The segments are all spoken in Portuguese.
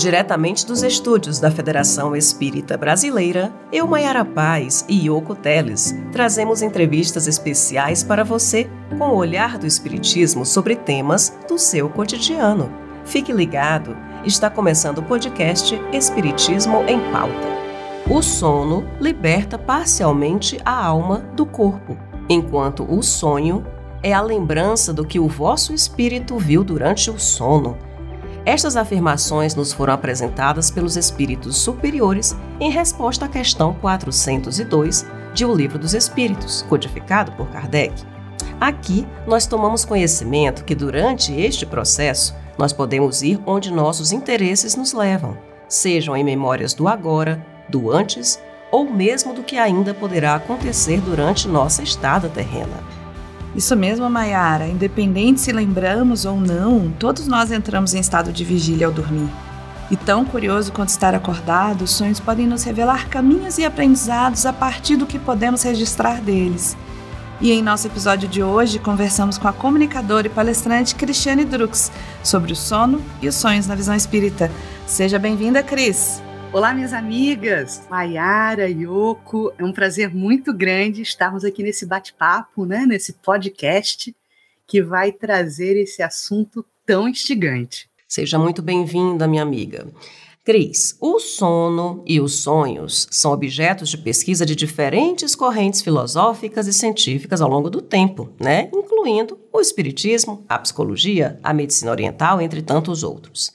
Diretamente dos estúdios da Federação Espírita Brasileira, eu, Maiara Paz e Yoko Teles trazemos entrevistas especiais para você com o olhar do Espiritismo sobre temas do seu cotidiano. Fique ligado, está começando o podcast Espiritismo em Pauta. O sono liberta parcialmente a alma do corpo, enquanto o sonho é a lembrança do que o vosso espírito viu durante o sono estas afirmações nos foram apresentadas pelos espíritos superiores em resposta à questão 402 de O Livro dos Espíritos, codificado por Kardec. Aqui, nós tomamos conhecimento que durante este processo, nós podemos ir onde nossos interesses nos levam, sejam em memórias do agora, do antes ou mesmo do que ainda poderá acontecer durante nossa estada terrena. Isso mesmo, Mayara. Independente se lembramos ou não, todos nós entramos em estado de vigília ao dormir. E tão curioso quanto estar acordado, os sonhos podem nos revelar caminhos e aprendizados a partir do que podemos registrar deles. E em nosso episódio de hoje, conversamos com a comunicadora e palestrante Cristiane Drux sobre o sono e os sonhos na visão espírita. Seja bem-vinda, Cris! Olá, minhas amigas, Mayara, Yoko. É um prazer muito grande estarmos aqui nesse bate-papo, né, nesse podcast que vai trazer esse assunto tão instigante. Seja muito bem-vinda, minha amiga. Cris, o sono e os sonhos são objetos de pesquisa de diferentes correntes filosóficas e científicas ao longo do tempo, né? Incluindo o espiritismo, a psicologia, a medicina oriental, entre tantos outros.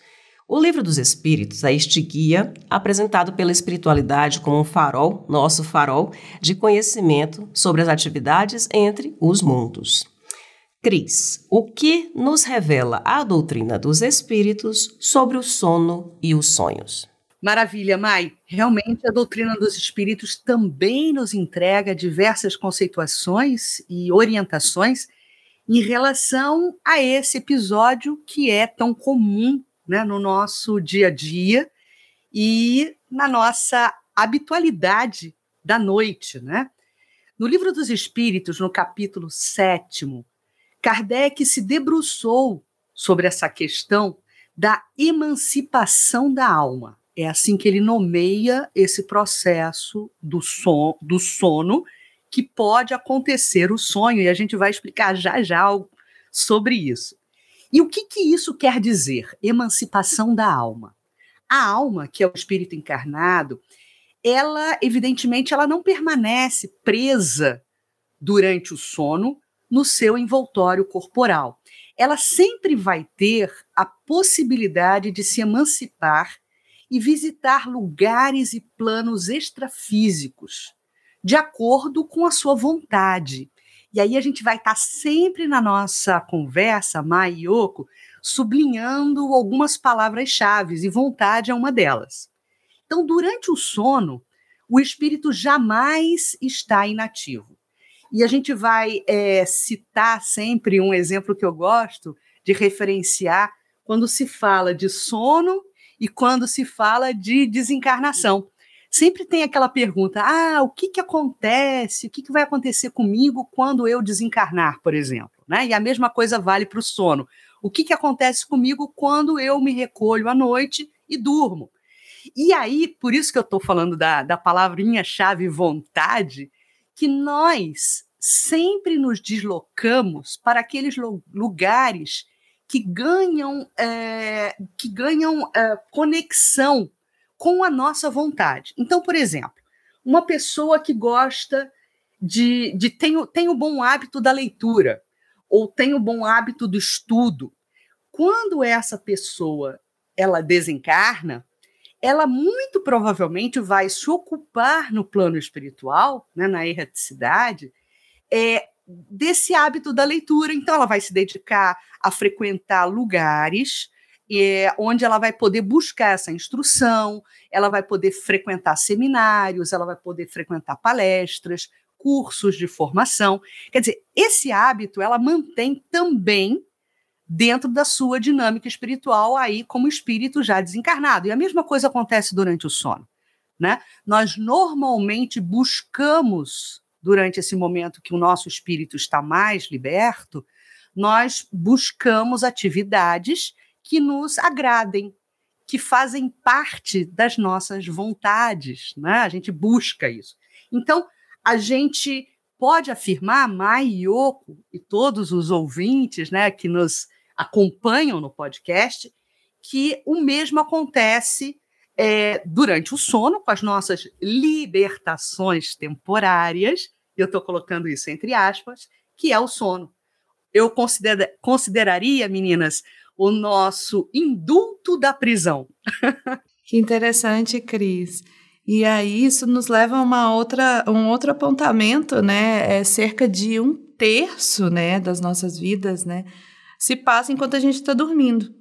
O Livro dos Espíritos é este guia apresentado pela espiritualidade como um farol, nosso farol, de conhecimento sobre as atividades entre os mundos. Cris, o que nos revela a doutrina dos espíritos sobre o sono e os sonhos? Maravilha, Mai. Realmente a doutrina dos espíritos também nos entrega diversas conceituações e orientações em relação a esse episódio que é tão comum né, no nosso dia a dia e na nossa habitualidade da noite. Né? No Livro dos Espíritos, no capítulo 7, Kardec se debruçou sobre essa questão da emancipação da alma. É assim que ele nomeia esse processo do, son, do sono que pode acontecer o sonho, e a gente vai explicar já já algo sobre isso. E o que, que isso quer dizer? Emancipação da alma. A alma, que é o espírito encarnado, ela, evidentemente, ela não permanece presa durante o sono no seu envoltório corporal. Ela sempre vai ter a possibilidade de se emancipar e visitar lugares e planos extrafísicos, de acordo com a sua vontade. E aí a gente vai estar tá sempre na nossa conversa, Mai e Yoko, sublinhando algumas palavras-chave, e vontade é uma delas. Então, durante o sono, o espírito jamais está inativo. E a gente vai é, citar sempre um exemplo que eu gosto de referenciar quando se fala de sono e quando se fala de desencarnação sempre tem aquela pergunta: ah, o que, que acontece? O que, que vai acontecer comigo quando eu desencarnar, por exemplo? Né? E a mesma coisa vale para o sono. O que, que acontece comigo quando eu me recolho à noite e durmo? E aí, por isso que eu estou falando da, da palavrinha-chave vontade, que nós sempre nos deslocamos para aqueles lugares que ganham, é, que ganham é, conexão com a nossa vontade. Então, por exemplo, uma pessoa que gosta de, de tem, tem o bom hábito da leitura ou tem o bom hábito do estudo, quando essa pessoa ela desencarna, ela muito provavelmente vai se ocupar no plano espiritual, né, na erraticidade, é, desse hábito da leitura. Então, ela vai se dedicar a frequentar lugares é, onde ela vai poder buscar essa instrução, ela vai poder frequentar seminários, ela vai poder frequentar palestras, cursos de formação. Quer dizer, esse hábito ela mantém também dentro da sua dinâmica espiritual aí como espírito já desencarnado. E a mesma coisa acontece durante o sono, né? Nós normalmente buscamos durante esse momento que o nosso espírito está mais liberto, nós buscamos atividades que nos agradem, que fazem parte das nossas vontades, né? A gente busca isso. Então, a gente pode afirmar, Mai e Yoko e todos os ouvintes, né, que nos acompanham no podcast, que o mesmo acontece é, durante o sono, com as nossas libertações temporárias, eu estou colocando isso entre aspas, que é o sono. Eu considera, consideraria, meninas, o nosso indulto da prisão. Que interessante, Cris. E aí isso nos leva a uma outra, um outro apontamento, né? É cerca de um terço, né, das nossas vidas, né, se passa enquanto a gente está dormindo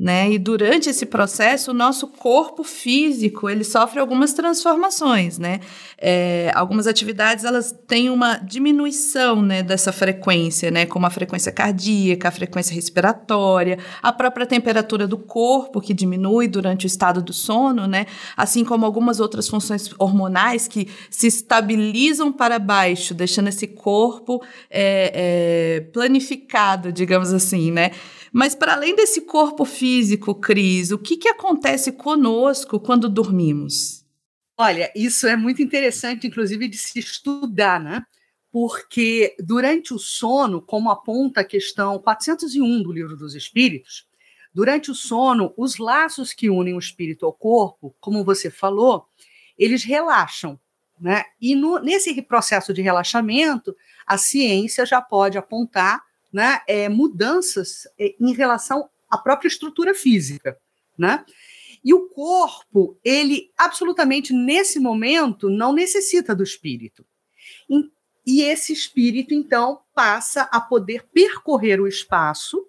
né? E durante esse processo, o nosso corpo físico ele sofre algumas transformações, né? É, algumas atividades elas têm uma diminuição, né, dessa frequência, né? Como a frequência cardíaca, a frequência respiratória, a própria temperatura do corpo que diminui durante o estado do sono, né? Assim como algumas outras funções hormonais que se estabilizam para baixo, deixando esse corpo é, é, planificado, digamos assim, né? Mas para além desse corpo físico, Cris, o que, que acontece conosco quando dormimos? Olha, isso é muito interessante, inclusive, de se estudar, né? Porque durante o sono, como aponta a questão 401 do Livro dos Espíritos, durante o sono, os laços que unem o espírito ao corpo, como você falou, eles relaxam. Né? E no, nesse processo de relaxamento, a ciência já pode apontar né, é, mudanças é, em relação à própria estrutura física, né? E o corpo, ele absolutamente nesse momento não necessita do espírito. E esse espírito então passa a poder percorrer o espaço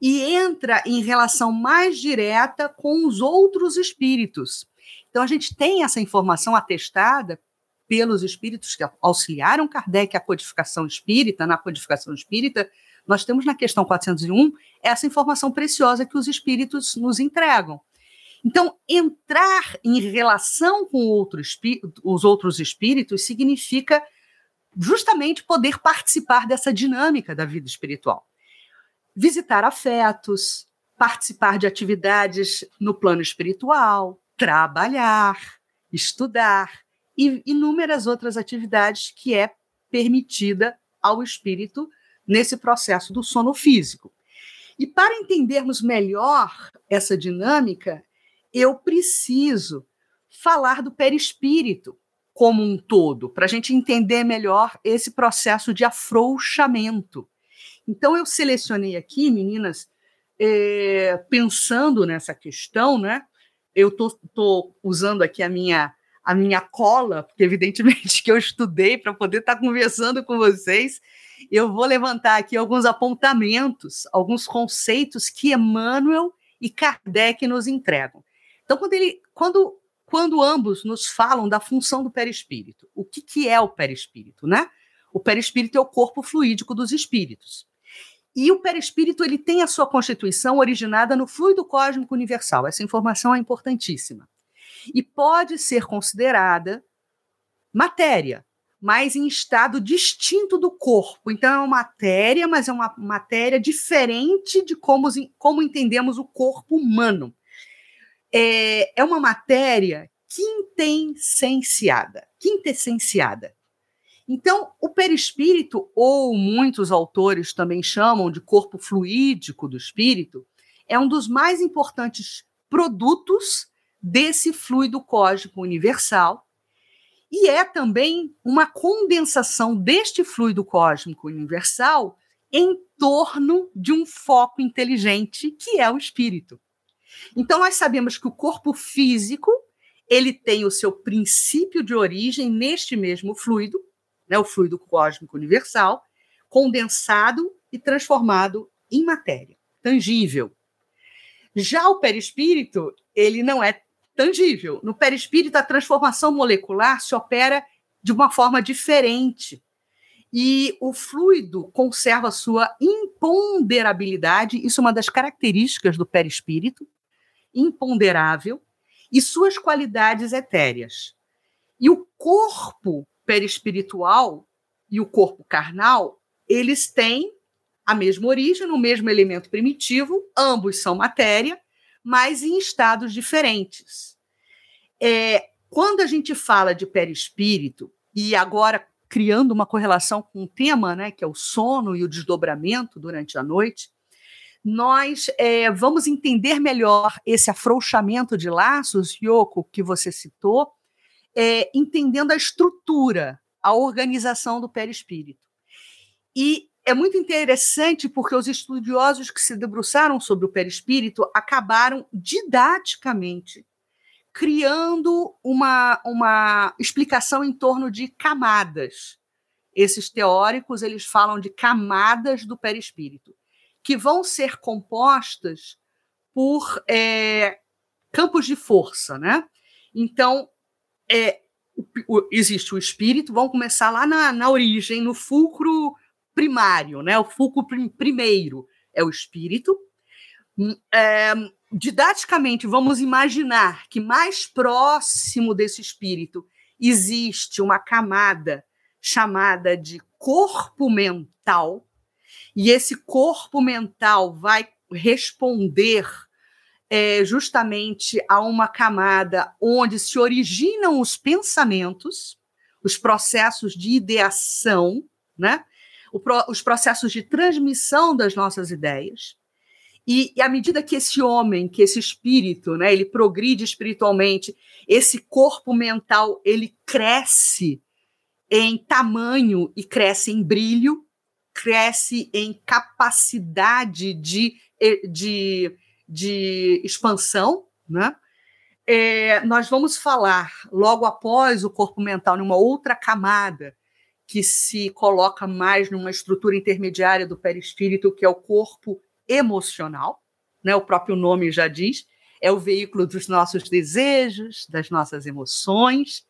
e entra em relação mais direta com os outros espíritos. Então a gente tem essa informação atestada pelos espíritos que auxiliaram Kardec a codificação espírita, na codificação espírita, nós temos na questão 401 essa informação preciosa que os espíritos nos entregam. Então, entrar em relação com outro os outros espíritos significa justamente poder participar dessa dinâmica da vida espiritual. Visitar afetos, participar de atividades no plano espiritual, trabalhar, estudar e inúmeras outras atividades que é permitida ao espírito nesse processo do sono físico. E para entendermos melhor essa dinâmica, eu preciso falar do perispírito como um todo, para a gente entender melhor esse processo de afrouxamento. Então, eu selecionei aqui, meninas, é, pensando nessa questão, né? Eu estou usando aqui a minha, a minha cola, porque evidentemente que eu estudei para poder estar tá conversando com vocês, eu vou levantar aqui alguns apontamentos, alguns conceitos que Emmanuel e Kardec nos entregam. Então, quando, ele, quando, quando ambos nos falam da função do perispírito, o que, que é o perispírito, né? O perispírito é o corpo fluídico dos espíritos. E o perispírito ele tem a sua constituição originada no fluido cósmico universal. Essa informação é importantíssima. E pode ser considerada matéria, mas em estado distinto do corpo. Então, é uma matéria, mas é uma matéria diferente de como, como entendemos o corpo humano. É, é uma matéria quintessenciada. Quintessenciada. Então, o perispírito, ou muitos autores também chamam de corpo fluídico do espírito, é um dos mais importantes produtos desse fluido cósmico universal e é também uma condensação deste fluido cósmico universal em torno de um foco inteligente que é o espírito. Então nós sabemos que o corpo físico ele tem o seu princípio de origem neste mesmo fluido, né, o fluido cósmico universal, condensado e transformado em matéria tangível. Já o perispírito, ele não é tangível. No perispírito, a transformação molecular se opera de uma forma diferente. E o fluido conserva sua imponderabilidade, isso é uma das características do perispírito, imponderável, e suas qualidades etéreas. E o corpo perispiritual e o corpo carnal, eles têm a mesma origem, no mesmo elemento primitivo, ambos são matéria, mas em estados diferentes. É, quando a gente fala de perispírito, e agora criando uma correlação com o tema, né, que é o sono e o desdobramento durante a noite, nós é, vamos entender melhor esse afrouxamento de laços, Yoko, que você citou, é, entendendo a estrutura, a organização do perispírito. E é muito interessante porque os estudiosos que se debruçaram sobre o perispírito acabaram didaticamente criando uma, uma explicação em torno de camadas. Esses teóricos eles falam de camadas do perispírito, que vão ser compostas por é, campos de força, né? Então, é, o, o, existe o espírito, vamos começar lá na, na origem, no fulcro primário, né? O fulcro prim, primeiro é o espírito. Hum, é, didaticamente, vamos imaginar que mais próximo desse espírito existe uma camada chamada de corpo mental, e esse corpo mental vai responder é, justamente a uma camada onde se originam os pensamentos, os processos de ideação, né? Os processos de transmissão das nossas ideias. E, e à medida que esse homem, que esse espírito, né, ele progride espiritualmente, esse corpo mental, ele cresce em tamanho e cresce em brilho, cresce em capacidade de, de, de expansão, né? É, nós vamos falar logo após o corpo mental, numa outra camada, que se coloca mais numa estrutura intermediária do perispírito, que é o corpo emocional, né? o próprio nome já diz, é o veículo dos nossos desejos, das nossas emoções.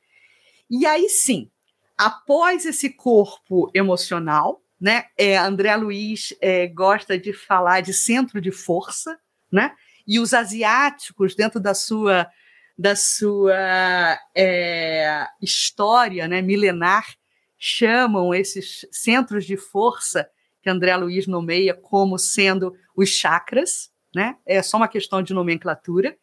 E aí sim, após esse corpo emocional, né? É, André Luiz é, gosta de falar de centro de força, né? E os asiáticos, dentro da sua da sua é, história né, milenar, chamam esses centros de força que André Luiz nomeia como sendo os chakras, né? É só uma questão de nomenclatura.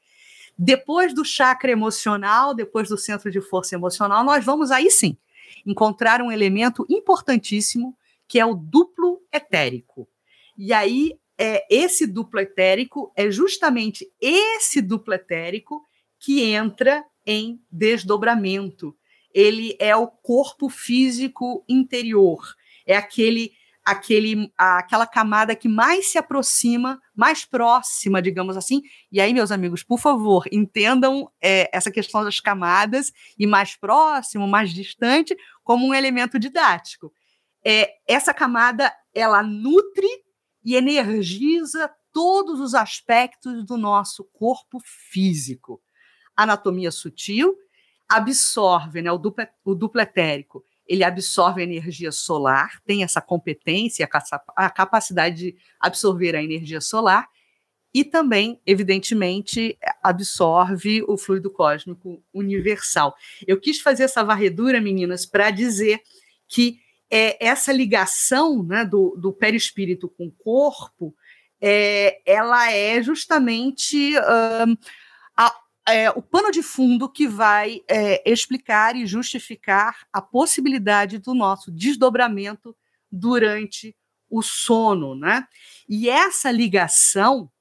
Depois do chakra emocional, depois do centro de força emocional, nós vamos aí sim encontrar um elemento importantíssimo que é o duplo etérico. E aí, é, esse duplo etérico é justamente esse duplo etérico que entra em desdobramento. Ele é o corpo físico interior, é aquele aquele, aquela camada que mais se aproxima, mais próxima, digamos assim. E aí, meus amigos, por favor, entendam é, essa questão das camadas e mais próximo, mais distante, como um elemento didático. É, essa camada ela nutre e energiza todos os aspectos do nosso corpo físico. Anatomia sutil absorve né, o, duplo, o duplo etérico ele absorve a energia solar, tem essa competência, a capacidade de absorver a energia solar, e também, evidentemente, absorve o fluido cósmico universal. Eu quis fazer essa varredura, meninas, para dizer que é, essa ligação né, do, do perispírito com o corpo, é, ela é justamente um, a, é, o pano de fundo que vai é, explicar e justificar a possibilidade do nosso desdobramento durante o sono, né? E essa ligação,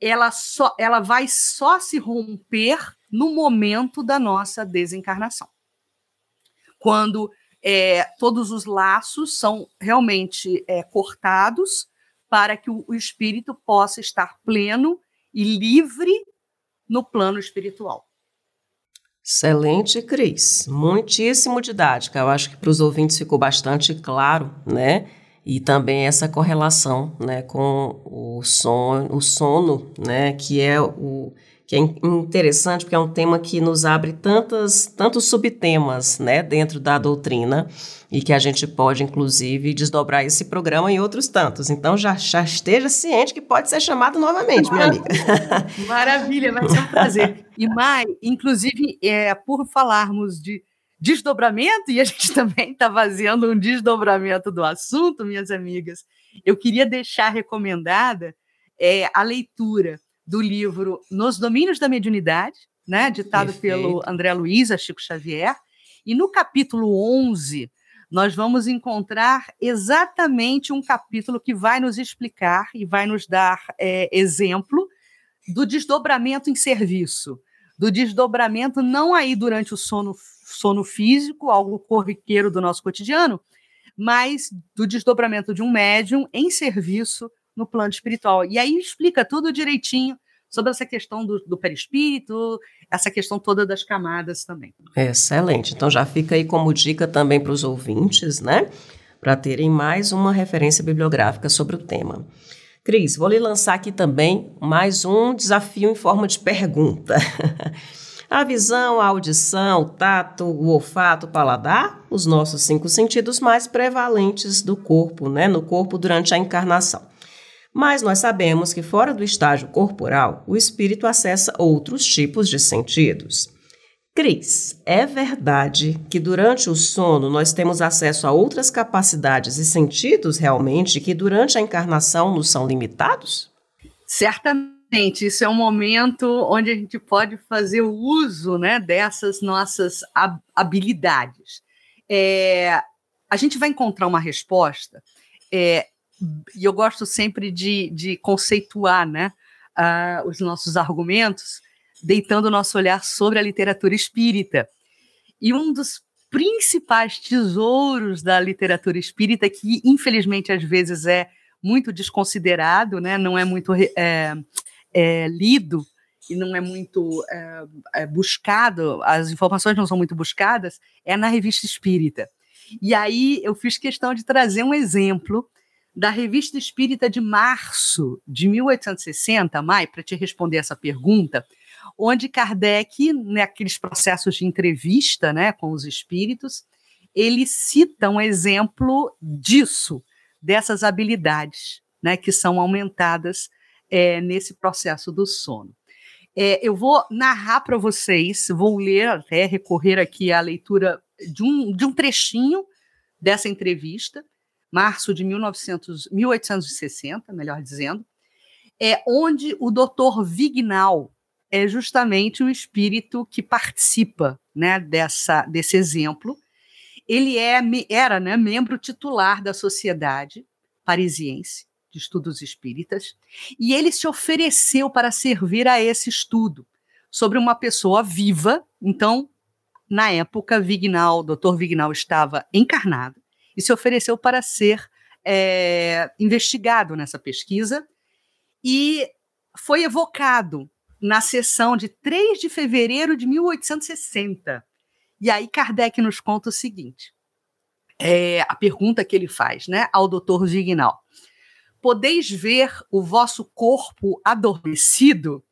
ela só, ela vai só se romper no momento da nossa desencarnação, quando é, todos os laços são realmente é, cortados para que o, o espírito possa estar pleno e livre no plano espiritual. Excelente, Cris. Muitíssimo didática. Eu acho que para os ouvintes ficou bastante claro, né? E também essa correlação, né, com o sono, o sono, né, que é o que é interessante porque é um tema que nos abre tantas, tantos subtemas né, dentro da doutrina e que a gente pode, inclusive, desdobrar esse programa em outros tantos. Então, já, já esteja ciente que pode ser chamado novamente, minha amiga. Maravilha, vai ser um prazer. E, Mai, inclusive, é, por falarmos de desdobramento, e a gente também está fazendo um desdobramento do assunto, minhas amigas, eu queria deixar recomendada é, a leitura do livro Nos Domínios da Mediunidade, né, ditado Perfeito. pelo André Luiz, Chico Xavier, e no capítulo 11, nós vamos encontrar exatamente um capítulo que vai nos explicar e vai nos dar é, exemplo do desdobramento em serviço, do desdobramento não aí durante o sono, sono físico, algo corriqueiro do nosso cotidiano, mas do desdobramento de um médium em serviço no plano espiritual. E aí explica tudo direitinho sobre essa questão do, do perispírito, essa questão toda das camadas também. Excelente. Então já fica aí como dica também para os ouvintes, né? Para terem mais uma referência bibliográfica sobre o tema. Cris, vou lhe lançar aqui também mais um desafio em forma de pergunta. a visão, a audição, o tato, o olfato, o paladar, os nossos cinco sentidos mais prevalentes do corpo, né? No corpo durante a encarnação. Mas nós sabemos que fora do estágio corporal, o espírito acessa outros tipos de sentidos. Cris, é verdade que durante o sono nós temos acesso a outras capacidades e sentidos realmente que durante a encarnação nos são limitados? Certamente, isso é um momento onde a gente pode fazer uso né, dessas nossas habilidades. É, a gente vai encontrar uma resposta é, e eu gosto sempre de, de conceituar né, uh, os nossos argumentos, deitando o nosso olhar sobre a literatura espírita. E um dos principais tesouros da literatura espírita, que infelizmente às vezes é muito desconsiderado, né, não é muito é, é, lido e não é muito é, é, buscado, as informações não são muito buscadas, é na revista espírita. E aí eu fiz questão de trazer um exemplo da Revista Espírita de março de 1860, Mai, para te responder essa pergunta, onde Kardec, naqueles processos de entrevista né, com os espíritos, ele cita um exemplo disso, dessas habilidades né, que são aumentadas é, nesse processo do sono. É, eu vou narrar para vocês, vou ler até recorrer aqui à leitura de um, de um trechinho dessa entrevista, março de 1900, 1860, melhor dizendo, é onde o doutor Vignal é justamente o espírito que participa né, dessa, desse exemplo. Ele é, era né, membro titular da Sociedade Parisiense de Estudos Espíritas e ele se ofereceu para servir a esse estudo sobre uma pessoa viva. Então, na época, Vignal, doutor Vignal estava encarnado e se ofereceu para ser é, investigado nessa pesquisa e foi evocado na sessão de 3 de fevereiro de 1860. E aí Kardec nos conta o seguinte: é, a pergunta que ele faz né, ao doutor Vignal. Podeis ver o vosso corpo adormecido?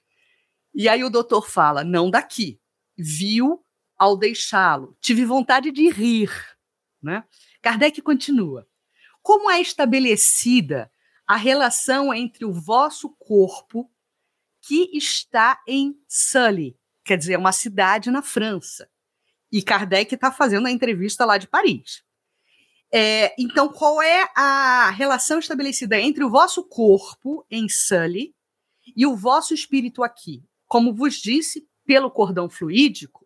E aí o doutor fala: não daqui. Viu ao deixá-lo. Tive vontade de rir. Né? Kardec continua: Como é estabelecida a relação entre o vosso corpo, que está em Sully, quer dizer, uma cidade na França, e Kardec está fazendo a entrevista lá de Paris. É, então, qual é a relação estabelecida entre o vosso corpo em Sully e o vosso espírito aqui? Como vos disse, pelo cordão fluídico,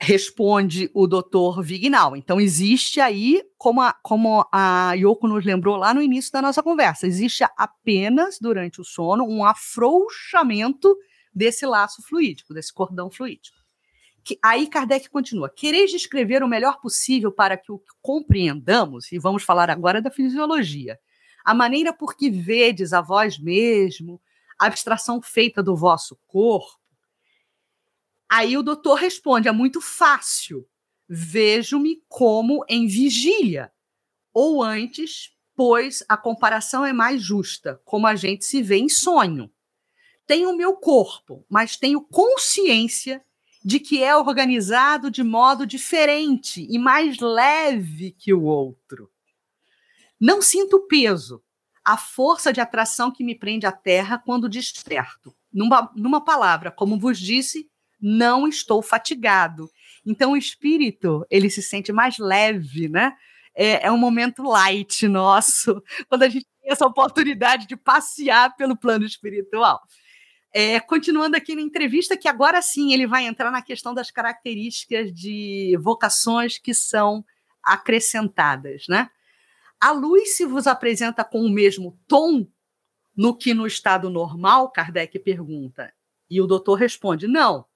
responde o doutor Vignal. Então, existe aí, como a, como a Yoko nos lembrou lá no início da nossa conversa, existe apenas, durante o sono, um afrouxamento desse laço fluídico, desse cordão fluídico. Que, aí Kardec continua: quereis descrever o melhor possível para que o compreendamos, e vamos falar agora da fisiologia, a maneira por que vedes a vós mesmo, a abstração feita do vosso corpo, Aí o doutor responde: é muito fácil. Vejo-me como em vigília, ou antes, pois a comparação é mais justa, como a gente se vê em sonho. Tenho meu corpo, mas tenho consciência de que é organizado de modo diferente e mais leve que o outro. Não sinto peso, a força de atração que me prende à terra quando desperto. Numa, numa palavra, como vos disse, não estou fatigado. Então o espírito, ele se sente mais leve, né? é, é um momento light nosso, quando a gente tem essa oportunidade de passear pelo plano espiritual. É, continuando aqui na entrevista, que agora sim ele vai entrar na questão das características de vocações que são acrescentadas, né? A luz se vos apresenta com o mesmo tom no que no estado normal, Kardec pergunta. E o doutor responde: não.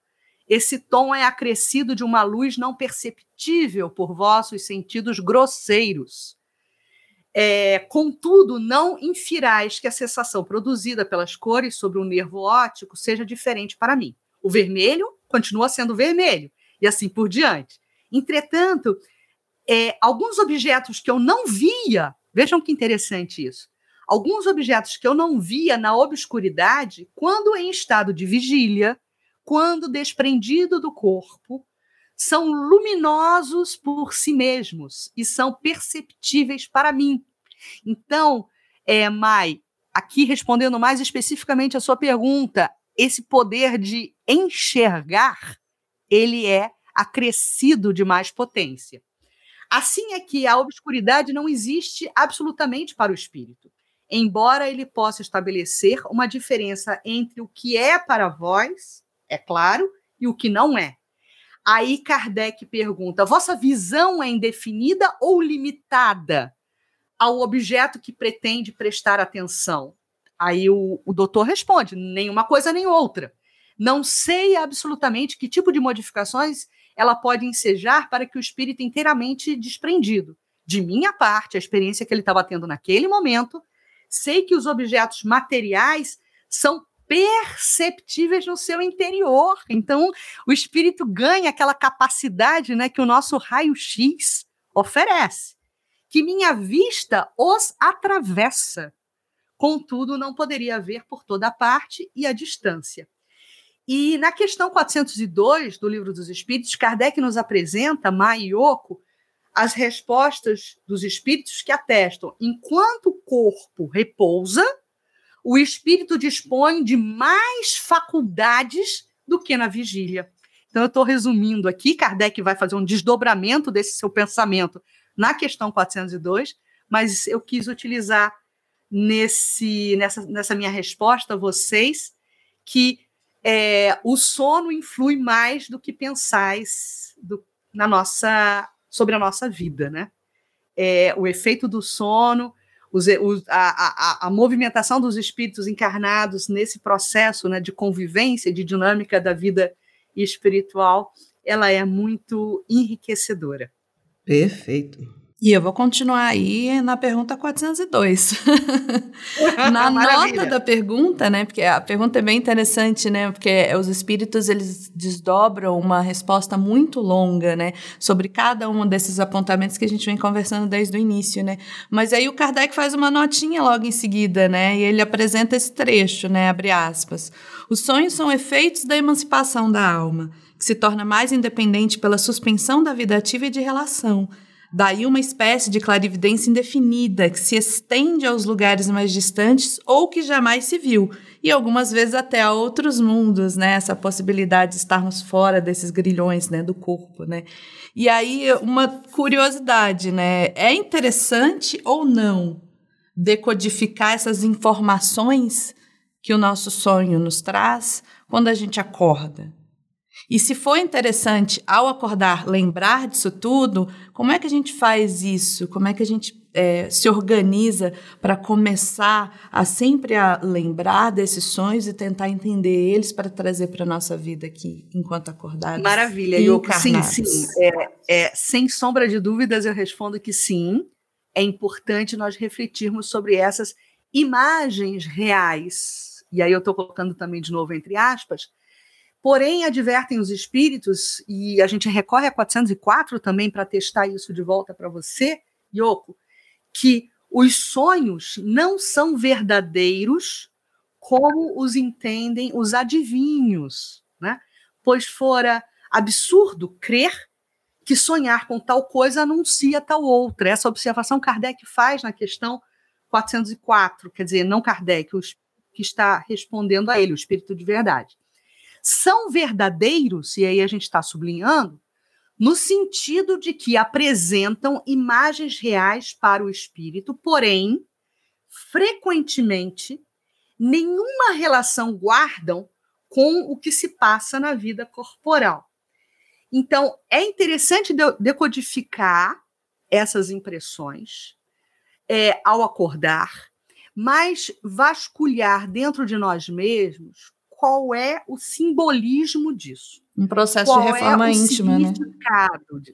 Esse tom é acrescido de uma luz não perceptível por vossos sentidos grosseiros. É, contudo, não infirais que a sensação produzida pelas cores sobre o nervo óptico seja diferente para mim. O vermelho continua sendo vermelho, e assim por diante. Entretanto, é, alguns objetos que eu não via, vejam que interessante isso, alguns objetos que eu não via na obscuridade, quando em estado de vigília, quando desprendido do corpo, são luminosos por si mesmos e são perceptíveis para mim. Então, é, Mai, aqui respondendo mais especificamente a sua pergunta, esse poder de enxergar, ele é acrescido de mais potência. Assim é que a obscuridade não existe absolutamente para o espírito, embora ele possa estabelecer uma diferença entre o que é para vós, é claro, e o que não é. Aí Kardec pergunta: vossa visão é indefinida ou limitada ao objeto que pretende prestar atenção? Aí o, o doutor responde: nenhuma coisa nem outra. Não sei absolutamente que tipo de modificações ela pode ensejar para que o espírito inteiramente desprendido. De minha parte, a experiência que ele estava tendo naquele momento, sei que os objetos materiais são perceptíveis no seu interior. Então, o espírito ganha aquela capacidade né, que o nosso raio-x oferece, que minha vista os atravessa. Contudo, não poderia ver por toda parte e a distância. E na questão 402 do Livro dos Espíritos, Kardec nos apresenta, Mai Yoko, as respostas dos espíritos que atestam: enquanto o corpo repousa, o espírito dispõe de mais faculdades do que na vigília. Então, eu estou resumindo aqui, Kardec vai fazer um desdobramento desse seu pensamento na questão 402, mas eu quis utilizar nesse, nessa, nessa minha resposta a vocês que é, o sono influi mais do que pensais do, na nossa, sobre a nossa vida, né? É, o efeito do sono, os, os, a, a, a, movimentação dos espíritos encarnados nesse processo né, de convivência, de dinâmica da vida espiritual, ela é muito enriquecedora. Perfeito. E eu vou continuar aí na pergunta 402. na nota da pergunta, né? Porque a pergunta é bem interessante, né? Porque os espíritos eles desdobram uma resposta muito longa, né? Sobre cada um desses apontamentos que a gente vem conversando desde o início, né? Mas aí o Kardec faz uma notinha logo em seguida, né? E ele apresenta esse trecho, né? Abre aspas. Os sonhos são efeitos da emancipação da alma, que se torna mais independente pela suspensão da vida ativa e de relação Daí uma espécie de clarividência indefinida que se estende aos lugares mais distantes ou que jamais se viu, e algumas vezes até a outros mundos, né? Essa possibilidade de estarmos fora desses grilhões, né, do corpo, né? E aí uma curiosidade, né? É interessante ou não decodificar essas informações que o nosso sonho nos traz quando a gente acorda? E se for interessante, ao acordar, lembrar disso tudo, como é que a gente faz isso? Como é que a gente é, se organiza para começar a sempre a lembrar desses sonhos e tentar entender eles para trazer para a nossa vida aqui, enquanto acordados? Maravilha, Yoko. Sim, sim. É, é, sem sombra de dúvidas, eu respondo que sim. É importante nós refletirmos sobre essas imagens reais. E aí eu estou colocando também de novo entre aspas, Porém, advertem os espíritos, e a gente recorre a 404 também para testar isso de volta para você, Yoko, que os sonhos não são verdadeiros como os entendem os adivinhos, né? Pois fora absurdo crer que sonhar com tal coisa anuncia tal outra. Essa observação Kardec faz na questão 404, quer dizer, não Kardec, o que está respondendo a ele, o espírito de verdade são verdadeiros, e aí a gente está sublinhando, no sentido de que apresentam imagens reais para o espírito, porém, frequentemente, nenhuma relação guardam com o que se passa na vida corporal. Então, é interessante decodificar essas impressões é, ao acordar, mas vasculhar dentro de nós mesmos qual é o simbolismo disso. Um processo qual de reforma é íntima, né?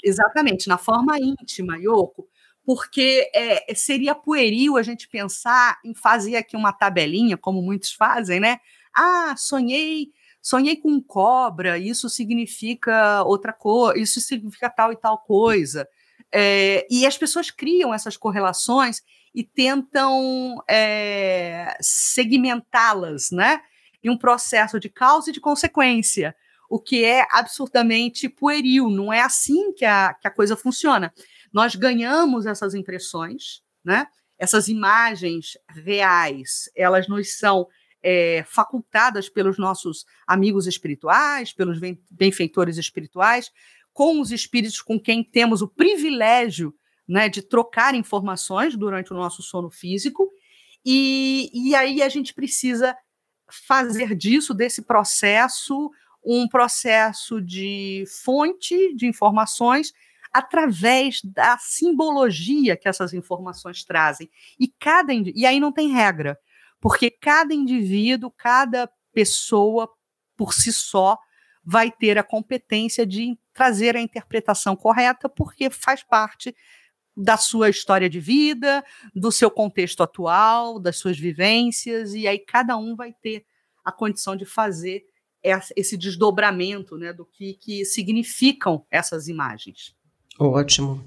Exatamente, na forma íntima, Yoko, porque é, seria pueril a gente pensar em fazer aqui uma tabelinha, como muitos fazem, né? Ah, sonhei, sonhei com cobra, isso significa outra coisa, isso significa tal e tal coisa. É, e as pessoas criam essas correlações e tentam é, segmentá-las, né? Em um processo de causa e de consequência, o que é absurdamente pueril, não é assim que a, que a coisa funciona. Nós ganhamos essas impressões, né? Essas imagens reais, elas nos são é, facultadas pelos nossos amigos espirituais, pelos benfeitores espirituais, com os espíritos com quem temos o privilégio né, de trocar informações durante o nosso sono físico, e, e aí a gente precisa fazer disso, desse processo, um processo de fonte de informações através da simbologia que essas informações trazem. E cada e aí não tem regra, porque cada indivíduo, cada pessoa por si só vai ter a competência de trazer a interpretação correta, porque faz parte da sua história de vida, do seu contexto atual, das suas vivências, e aí cada um vai ter a condição de fazer esse desdobramento né, do que, que significam essas imagens. Ótimo.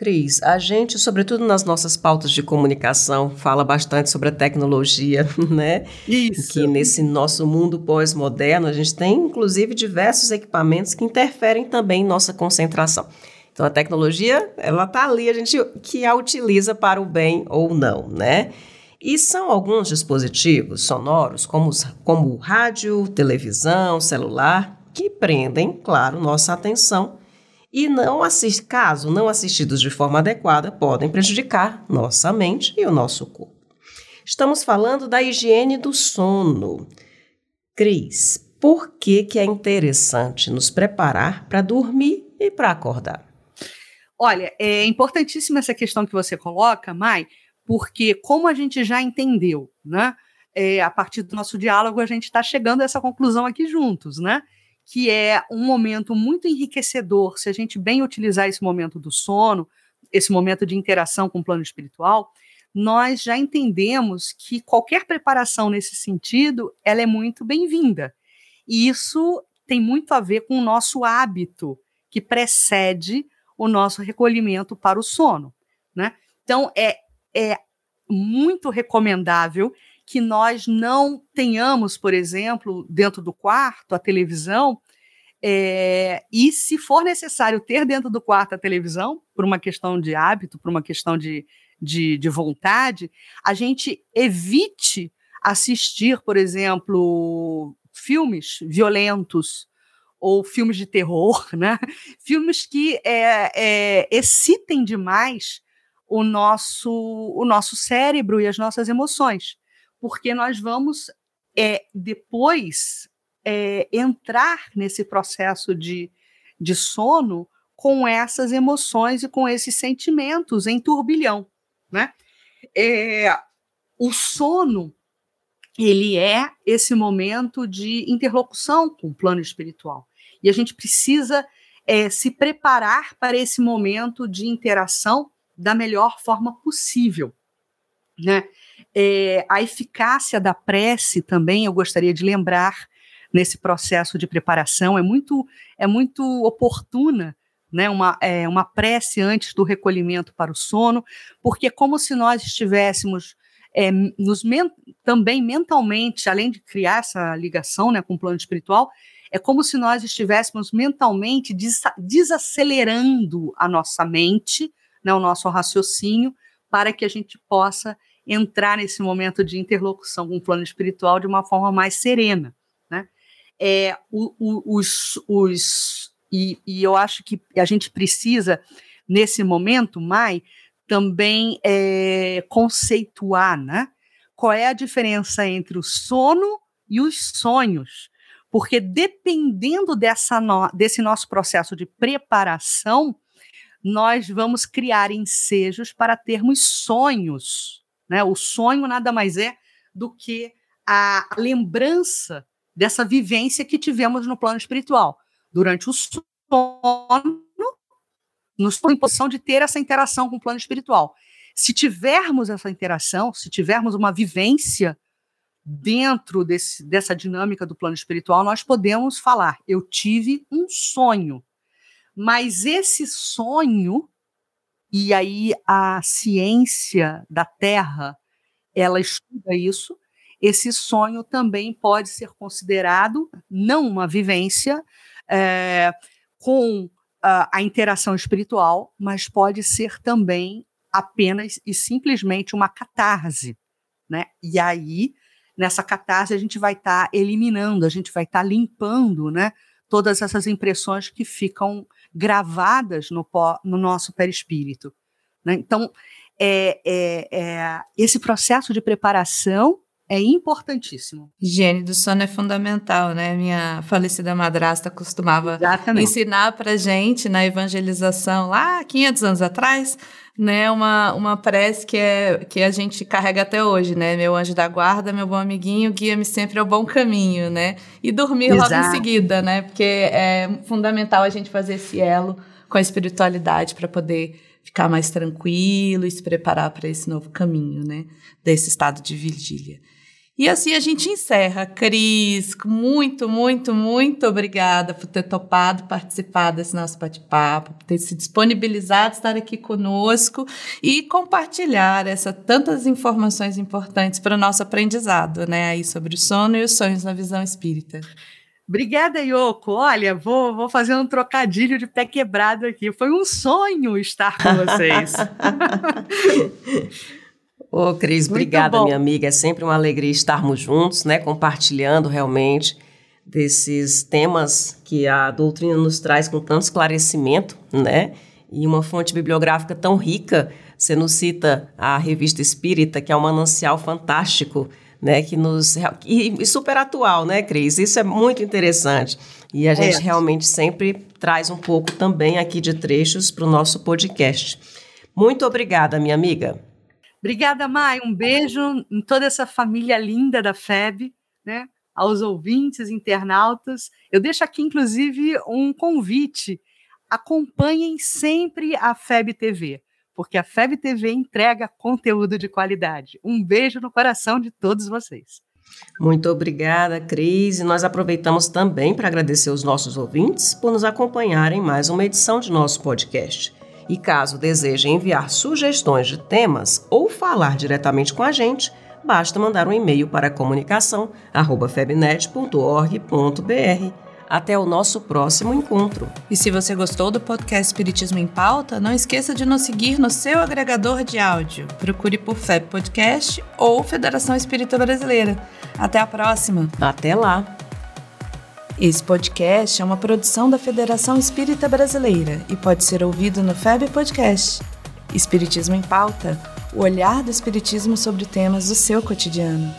Cris, a gente, sobretudo nas nossas pautas de comunicação, fala bastante sobre a tecnologia, né? Isso. Que nesse nosso mundo pós-moderno, a gente tem, inclusive, diversos equipamentos que interferem também em nossa concentração. Então, a tecnologia, ela está ali, a gente que a utiliza para o bem ou não, né? E são alguns dispositivos sonoros, como, como rádio, televisão, celular, que prendem, claro, nossa atenção e não assist, caso não assistidos de forma adequada, podem prejudicar nossa mente e o nosso corpo. Estamos falando da higiene do sono. Cris, por que, que é interessante nos preparar para dormir e para acordar? Olha, é importantíssima essa questão que você coloca, Mai, porque como a gente já entendeu, né? É, a partir do nosso diálogo, a gente está chegando a essa conclusão aqui juntos, né? que é um momento muito enriquecedor, se a gente bem utilizar esse momento do sono, esse momento de interação com o plano espiritual, nós já entendemos que qualquer preparação nesse sentido, ela é muito bem-vinda. E isso tem muito a ver com o nosso hábito que precede o nosso recolhimento para o sono, né? Então é é muito recomendável que nós não tenhamos, por exemplo, dentro do quarto, a televisão, é, e se for necessário ter dentro do quarto a televisão, por uma questão de hábito, por uma questão de, de, de vontade, a gente evite assistir, por exemplo, filmes violentos ou filmes de terror, né? Filmes que é, é, excitem demais o nosso, o nosso cérebro e as nossas emoções porque nós vamos é, depois é, entrar nesse processo de, de sono com essas emoções e com esses sentimentos em turbilhão, né? É, o sono ele é esse momento de interlocução com o plano espiritual e a gente precisa é, se preparar para esse momento de interação da melhor forma possível, né? É, a eficácia da prece também eu gostaria de lembrar nesse processo de preparação é muito é muito oportuna né, uma, é, uma prece antes do recolhimento para o sono, porque é como se nós estivéssemos é, nos men também mentalmente, além de criar essa ligação né, com o plano espiritual, é como se nós estivéssemos mentalmente des desacelerando a nossa mente, né, o nosso raciocínio, para que a gente possa entrar nesse momento de interlocução com o plano espiritual de uma forma mais serena. Né? É, o, o, os, os E, e eu acho que a gente precisa, nesse momento, Mai, também é, conceituar, né? Qual é a diferença entre o sono e os sonhos? Porque dependendo dessa no, desse nosso processo de preparação, nós vamos criar ensejos para termos sonhos. Né? O sonho nada mais é do que a lembrança dessa vivência que tivemos no plano espiritual. Durante o sono, nos põe em posição de ter essa interação com o plano espiritual. Se tivermos essa interação, se tivermos uma vivência dentro desse, dessa dinâmica do plano espiritual, nós podemos falar: eu tive um sonho. Mas esse sonho, e aí a ciência da Terra, ela estuda isso, esse sonho também pode ser considerado não uma vivência é, com a, a interação espiritual, mas pode ser também apenas e simplesmente uma catarse, né? E aí, nessa catarse, a gente vai estar tá eliminando, a gente vai estar tá limpando, né? Todas essas impressões que ficam gravadas no, no nosso perispírito. Né? Então, é, é, é, esse processo de preparação é importantíssimo. Higiene do sono é fundamental, né? Minha falecida madrasta costumava Exatamente. ensinar para gente na evangelização lá 500 anos atrás, né? Uma, uma prece que, é, que a gente carrega até hoje, né? Meu anjo da guarda, meu bom amiguinho, guia-me sempre ao bom caminho, né? E dormir Exato. logo em seguida, né? Porque é fundamental a gente fazer esse elo com a espiritualidade para poder ficar mais tranquilo e se preparar para esse novo caminho, né? Desse estado de vigília. E assim a gente encerra. Cris, muito, muito, muito obrigada por ter topado participar desse nosso bate-papo, por ter se disponibilizado, estar aqui conosco e compartilhar essa, tantas informações importantes para o nosso aprendizado, né? Aí sobre o sono e os sonhos na visão espírita. Obrigada, Yoko. Olha, vou, vou fazer um trocadilho de pé quebrado aqui. Foi um sonho estar com vocês. Ô, Cris, Muito obrigada, bom. minha amiga. É sempre uma alegria estarmos juntos, né? Compartilhando realmente desses temas que a doutrina nos traz com tanto esclarecimento, né? E uma fonte bibliográfica tão rica. Você nos cita a Revista Espírita, que é um manancial fantástico, né? Que nos. E, e super atual, né, Cris? Isso é muito interessante. E a gente é. realmente sempre traz um pouco também aqui de trechos para o nosso podcast. Muito obrigada, minha amiga. Obrigada, Mai. Um beijo em toda essa família linda da FEB, né? Aos ouvintes, internautas. Eu deixo aqui, inclusive, um convite. Acompanhem sempre a FEB TV, porque a FEB TV entrega conteúdo de qualidade. Um beijo no coração de todos vocês. Muito obrigada, Cris. E nós aproveitamos também para agradecer os nossos ouvintes por nos acompanharem em mais uma edição de nosso podcast. E caso deseje enviar sugestões de temas ou falar diretamente com a gente, basta mandar um e-mail para comunicação@febnet.org.br. Até o nosso próximo encontro. E se você gostou do podcast Espiritismo em Pauta, não esqueça de nos seguir no seu agregador de áudio. Procure por FEB Podcast ou Federação Espírita Brasileira. Até a próxima. Até lá. Esse podcast é uma produção da Federação Espírita Brasileira e pode ser ouvido no FEB Podcast. Espiritismo em Pauta o olhar do Espiritismo sobre temas do seu cotidiano.